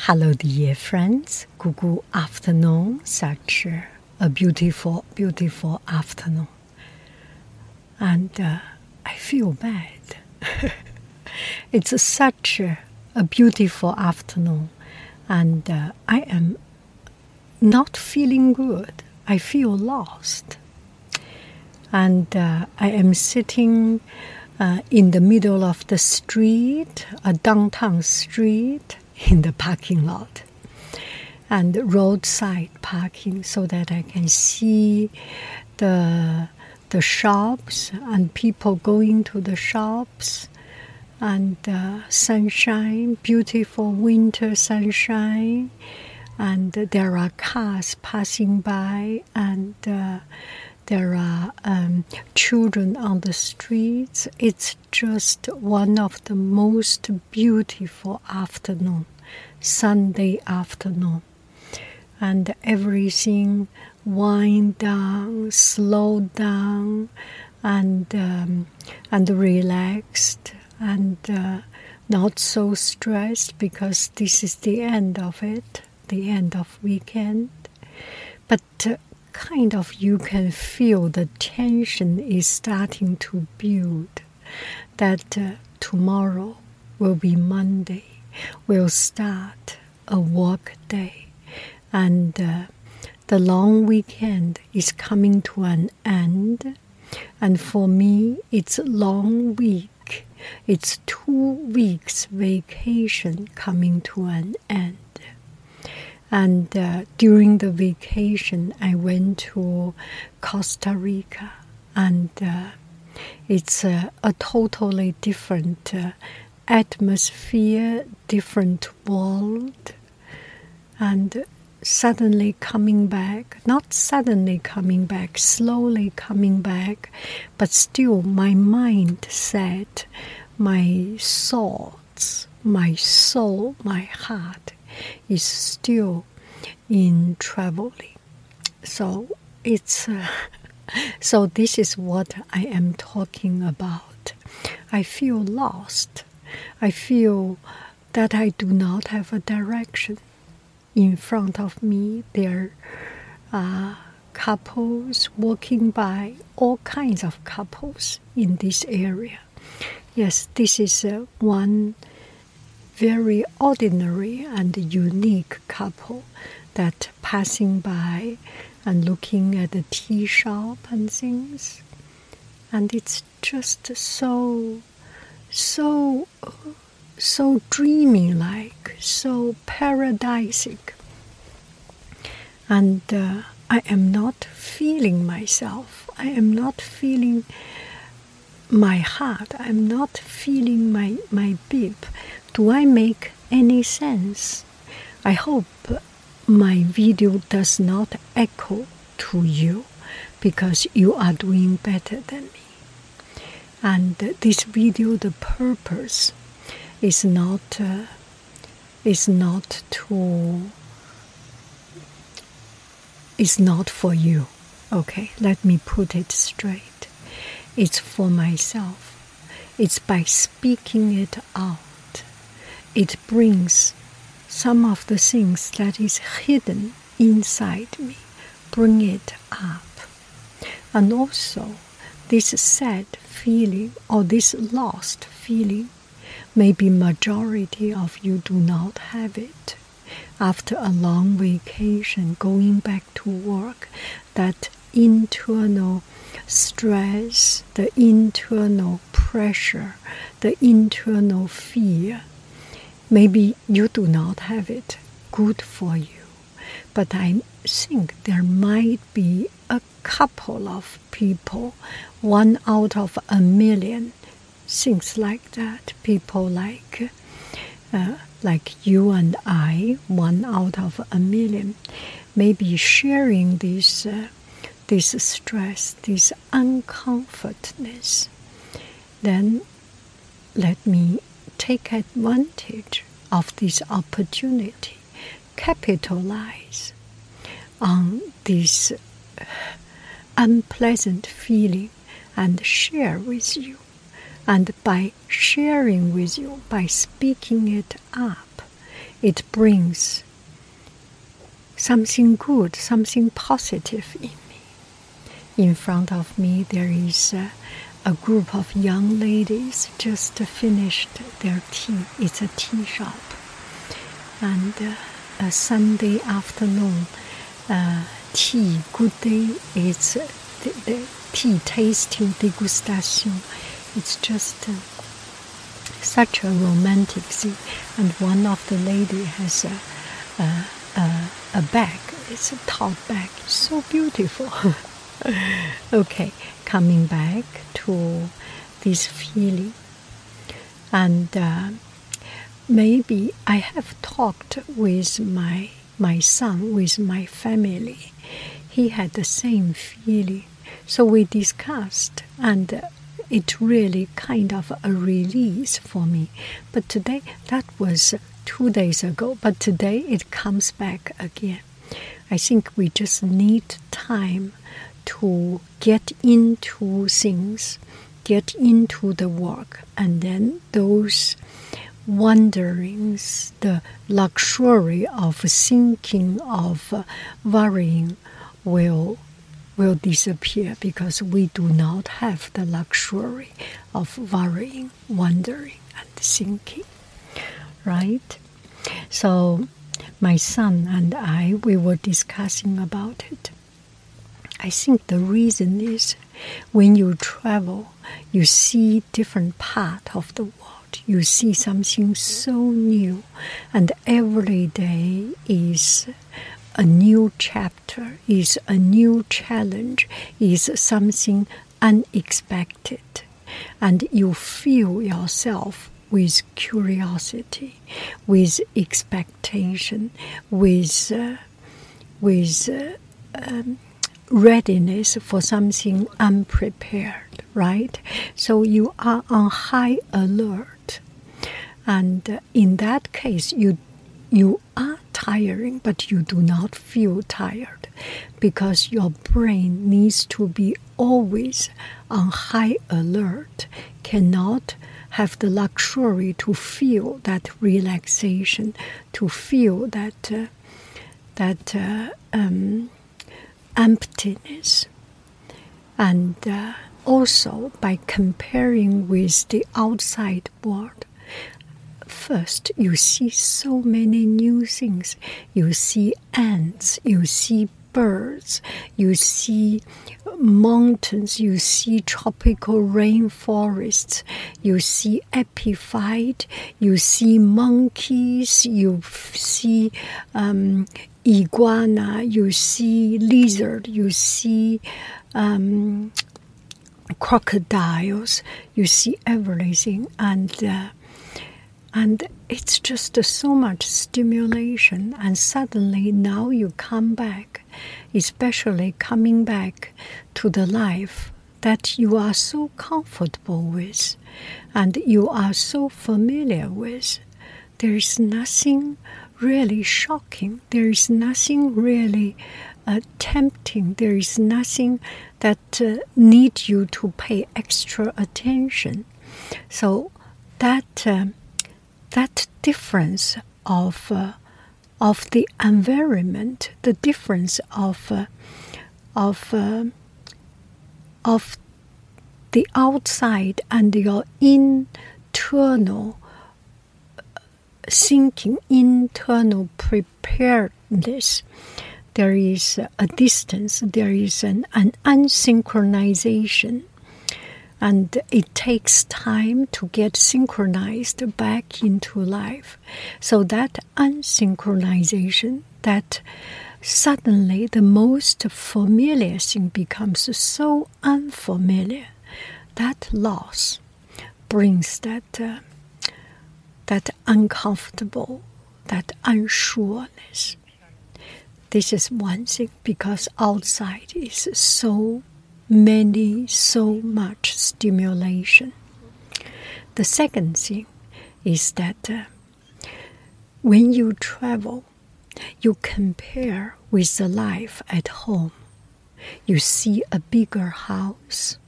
Hello, dear friends. Good afternoon. Such a beautiful, beautiful afternoon. And uh, I feel bad. it's such a, a, beautiful afternoon, and uh, I am not feeling good. I feel lost. And uh, I am sitting uh, in the middle of the street, a downtown street, in the parking lot and roadside parking so that I can see the the shops and people going to the shops and uh, sunshine, beautiful winter sunshine, and there are cars passing by and uh, there are um, children on the streets. It's just one of the most beautiful afternoon, Sunday afternoon, and everything wind down, slow down, and um, and relaxed, and uh, not so stressed because this is the end of it, the end of weekend. But uh, kind of you can feel the tension is starting to build that uh, tomorrow will be Monday, we'll start a work day, and uh, the long weekend is coming to an end. And for me, it's long week. It's two weeks vacation coming to an end. And uh, during the vacation, I went to Costa Rica, and uh, it's a, a, totally different uh, atmosphere, different world. And suddenly coming back, not suddenly coming back, slowly coming back, but still my mindset, my thoughts, my soul, my heart is still in traveling. So it's uh, so this is what I am talking about. I feel lost. I feel that I do not have a direction. In front of me, there are couples walking by, all kinds of couples in this area. Yes, this is uh, one very ordinary and unique couple that passing by and looking at the tea shop and things. And it's just so, so, so dreamy like, so paradisic. And uh, I am not feeling myself. I am not feeling my heart. I'm not feeling my, my bib. Do I make any sense? I hope my video does not echo to you because you are doing better than me. And this video, the purpose is not uh, is not to is not for you. Okay, let me put it straight. It's for myself. It's by speaking it out it brings some of the things that is hidden inside me, bring it up. And also, this sad feeling or this lost feeling, maybe majority of you do not have it. After a long vacation, going back to work, that internal stress, the internal pressure, the internal fear Maybe you do not have it. Good for you. But I think there might be a couple of people, one out of a million, things like that. People like, uh, like you and I, one out of a million, maybe sharing this, uh, this stress, this uncomfortness. Then let me take advantage of this opportunity, capitalize on this uh, unpleasant feeling and share with you. And by sharing with you, by speaking it up, it brings something good, something positive in me. In front of me, there is a, a group of young ladies just finished their tea. It's a tea shop. And uh, a Sunday afternoon, uh, tea, good day, it's the, the tea tasting degustation. It's just uh, such a romantic thing. And one of the lady has a, a, a, a bag. It's a tote bag. So beautiful. okay, coming back to this feeling. And uh, maybe I have talked with my my son, with my family. He had the same feeling. So we discussed, and it really kind of a release for me. But today, that was two days ago, but today it comes back again. I think we just need time to get into things, get into the work, and then those wanderings, the luxury of thinking, of worrying, will will disappear because we do not have the luxury of worrying, wondering, and thinking. Right? So, my son and I, we were discussing about it. I think the reason is when you travel, you see different part of the world. You see something so new, and every day is a new chapter, is a new challenge, is something unexpected. And you fill yourself with curiosity, with expectation, with, uh, with uh, um, readiness for something unprepared, right? So you are on high alert. And in that case, you you are tiring, but you do not feel tired because your brain needs to be always on high alert, cannot have the luxury to feel that relaxation, to feel that uh, that uh, um, emptiness, and uh, also by comparing with the outside world first you see so many new things. You see ants, you see birds, you see mountains, you see tropical rainforests, you see epiphyte, you see monkeys, you see um, iguana, you see lizard, you see um, crocodiles, you see everything, and uh, and it's just so much stimulation, and suddenly now you come back, especially coming back to the life that you are so comfortable with and you are so familiar with. There is nothing really shocking, there is nothing really uh, tempting, there is nothing that uh, needs you to pay extra attention. So that. Uh, that difference of uh, of the environment, the difference of uh, of uh, of the outside and your internal thinking, internal preparedness. There is a distance. There is an, an unsynchronization and it takes time to get synchronized back into life. So that unsynchronization, that suddenly the most familiar thing becomes so unfamiliar, that loss, brings that uh, that uncomfortable, that unsureness. This is one thing because outside is so many, so much stimulation. The second thing is that uh, when you travel, you compare with the life at home. You see a bigger house,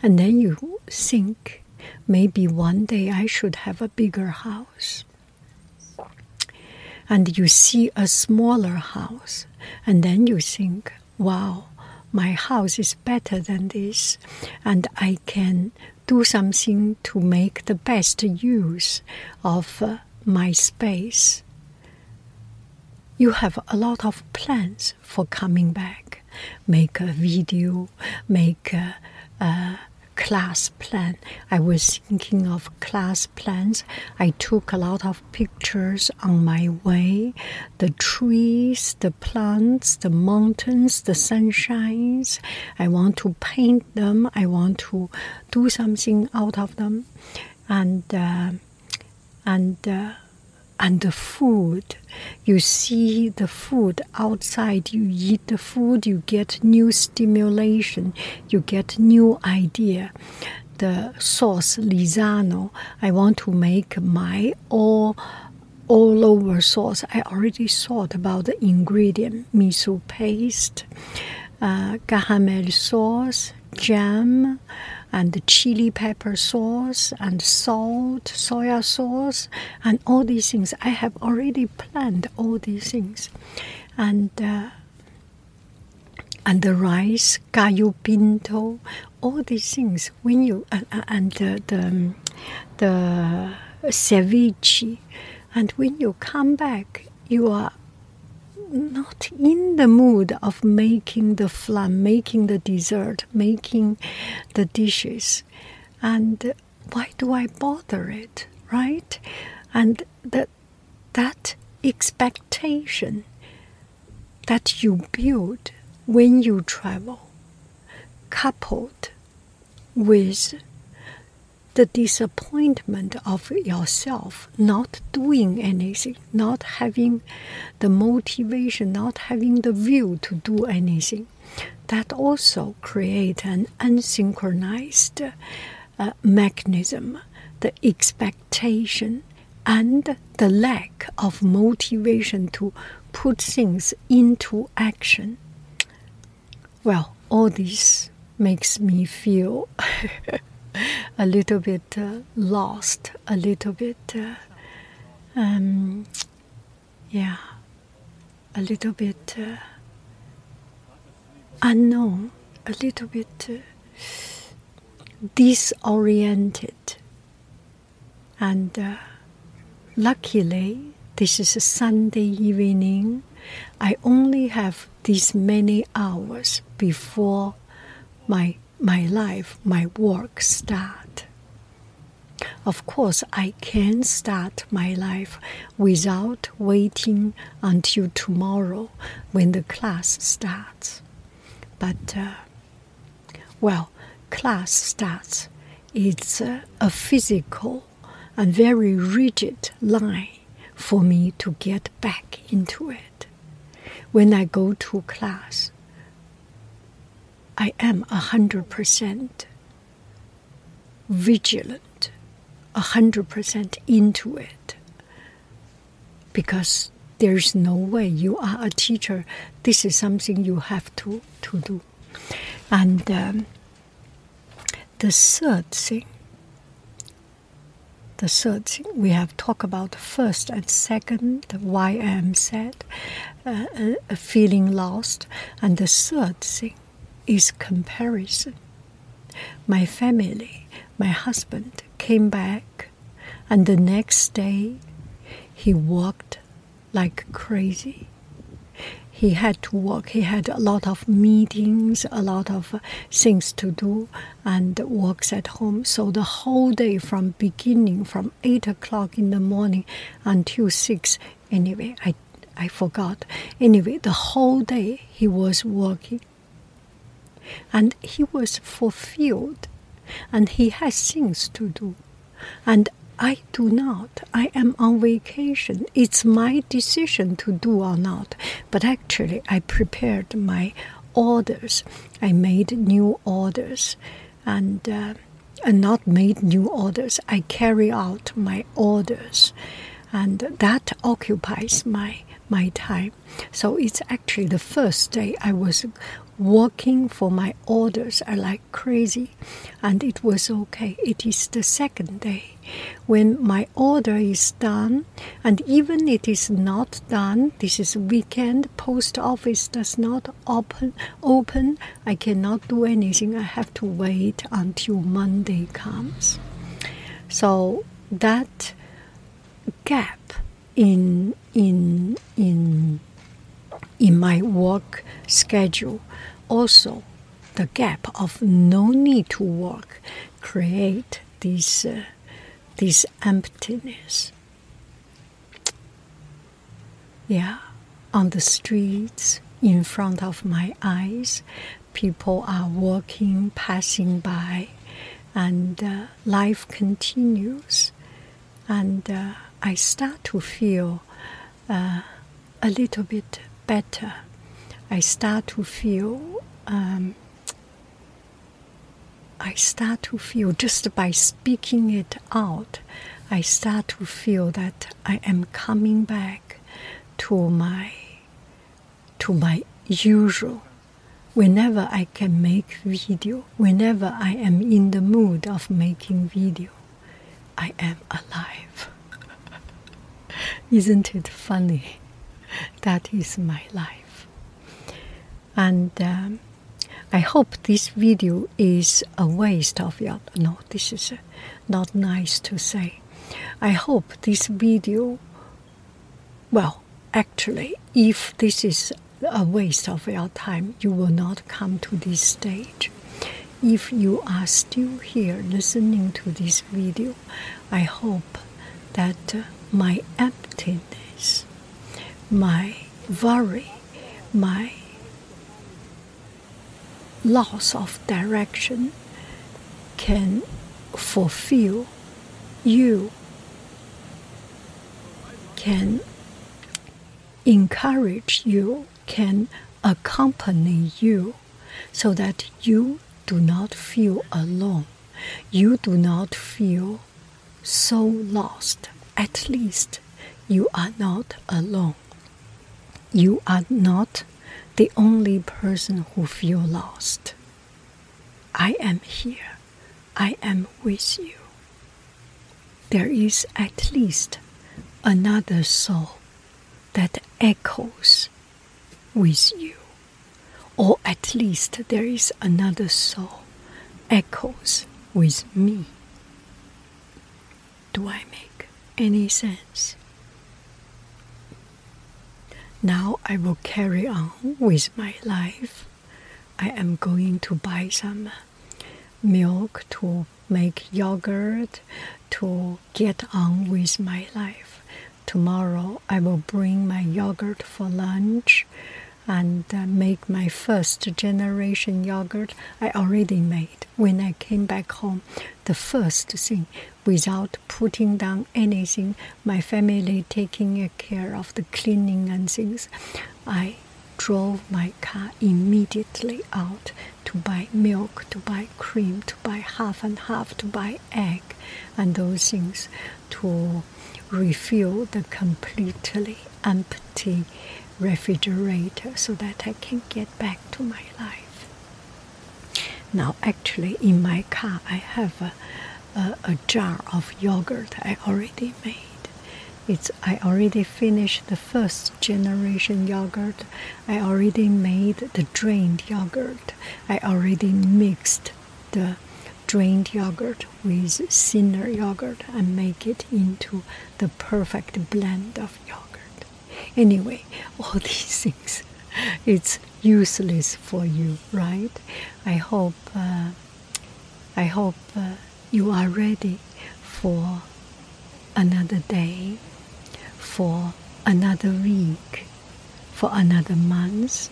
and then you think maybe one day I should have a bigger house. And you see a smaller house, and then you think, wow, my house is better than this, and I can do something to make the best use of uh, my space. You have a lot of plans for coming back. Make a video, make a, a class plan. I was thinking of class plans. I took a lot of pictures on my way the trees, the plants, the mountains, the sunshines. I want to paint them, I want to do something out of them. And, uh, and, uh, and the food. You see the food outside, you eat the food, you get new stimulation, you get new idea. The sauce Lizano, I want to make my all all over sauce. I already thought about the ingredient miso paste, uh, caramel sauce, jam, and chili pepper sauce and salt, soya sauce, and all these things. I have already planned all these things, and uh, and the rice, gallo pinto, all these things. When you uh, and the the, the ceviche, and when you come back, you are not in the mood of making the flan, making the dessert, making the dishes. And why do I bother it, right? And that, that expectation that you build when you travel, coupled with the disappointment of yourself not doing anything, not having the motivation, not having the will to do anything, that also create an unsynchronized uh, mechanism, the expectation and the lack of motivation to put things into action. Well, all this makes me feel a little bit uh, lost, a little bit, uh, um, yeah, a little bit uh, unknown, a little bit uh, disoriented. And uh, luckily, this is a Sunday evening. I only have these many hours before my my life, my work start. Of course, I can start my life without waiting until tomorrow when the class starts. But, uh, well, class starts. It's uh, a physical and very rigid line for me to get back into it. When I go to class, I am a hundred percent vigilant, a hundred percent into it. Because there's no way you are a teacher. This is something you have to, to do. And um, the third thing, the third thing, we have talked about first and second, why I am sad, uh, uh, feeling lost. And the third thing is comparison. My family, my husband came back, and the next day he walked like crazy. He had to work. He had a lot of meetings, a lot of things to do, and works at home. So the whole day, from beginning, from eight o'clock in the morning until six. Anyway, I I forgot. Anyway, the whole day he was working and he was fulfilled and he has things to do. And I do not. I am on vacation. It's my decision to do or not. But actually, I prepared my orders. I made new orders and, uh, and not made new orders. I carry out my orders. And that occupies my my time. So it's actually the first day I was working for my orders I like crazy, and it was okay. It is the second day when my order is done, and even it is not done. This is weekend. Post office does not open. Open. I cannot do anything. I have to wait until Monday comes. So that gap in in in in my work schedule. Also the gap of no need to work create this uh, this emptiness. Yeah on the streets in front of my eyes people are walking passing by and uh, life continues. And uh, i start to feel uh, a little bit better I start to feel, um, I start to feel just by speaking it out, I start to feel that I am coming back to my, to my usual. Whenever I can make video, whenever I am in the mood of making video, I am alive. Isn't it funny? That is my life. And um, I hope this video is a waste of your. No, this is not nice to say. I hope this video. Well, actually, if this is a waste of your time, you will not come to this stage. If you are still here listening to this video, I hope that uh, my emptiness, my worry, my loss of direction can fulfill you, can encourage you, can accompany you, so that you do not feel alone. You do not feel so lost. At least you are not alone. You are not the only person who feel lost. I am here. I am with you. There is at least another soul that echoes with you. Or at least there is another soul echoes with me. Do I make any sense? Now I will carry on with my life. I am going to buy some milk to make yogurt to get on with my life. Tomorrow I will bring my yogurt for lunch and uh, make my first generation yogurt I already made when I came back home. The first thing, without putting down anything, my family taking care of the cleaning and things, I drove my car immediately out to buy milk, to buy cream, to buy half and half, to buy egg, and those things to refill the completely empty refrigerator so that I can get back to my life. Now, actually, in my car, I have a, a, a jar of yogurt I already made. It's I already finished the first generation yogurt. I already made the drained yogurt. I already mixed the drained yogurt with thinner yogurt and make it into the perfect blend of yogurt. Anyway, all these things, it's useless for you, right? I hope, uh, I hope uh, you are ready for another day, for another week, for another month,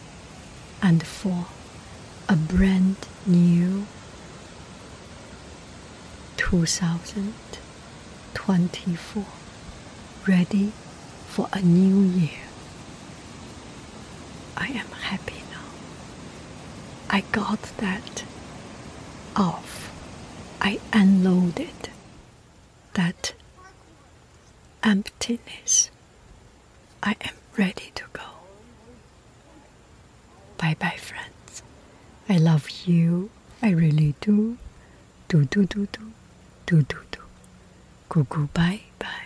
and for a brand new 2024, ready for a new year. I am happy now. I got that off. I unloaded that emptiness. I am ready to go. Bye bye, friends. I love you. I really do. Do, do, do, do. Do, do, do. Goo goo, bye bye.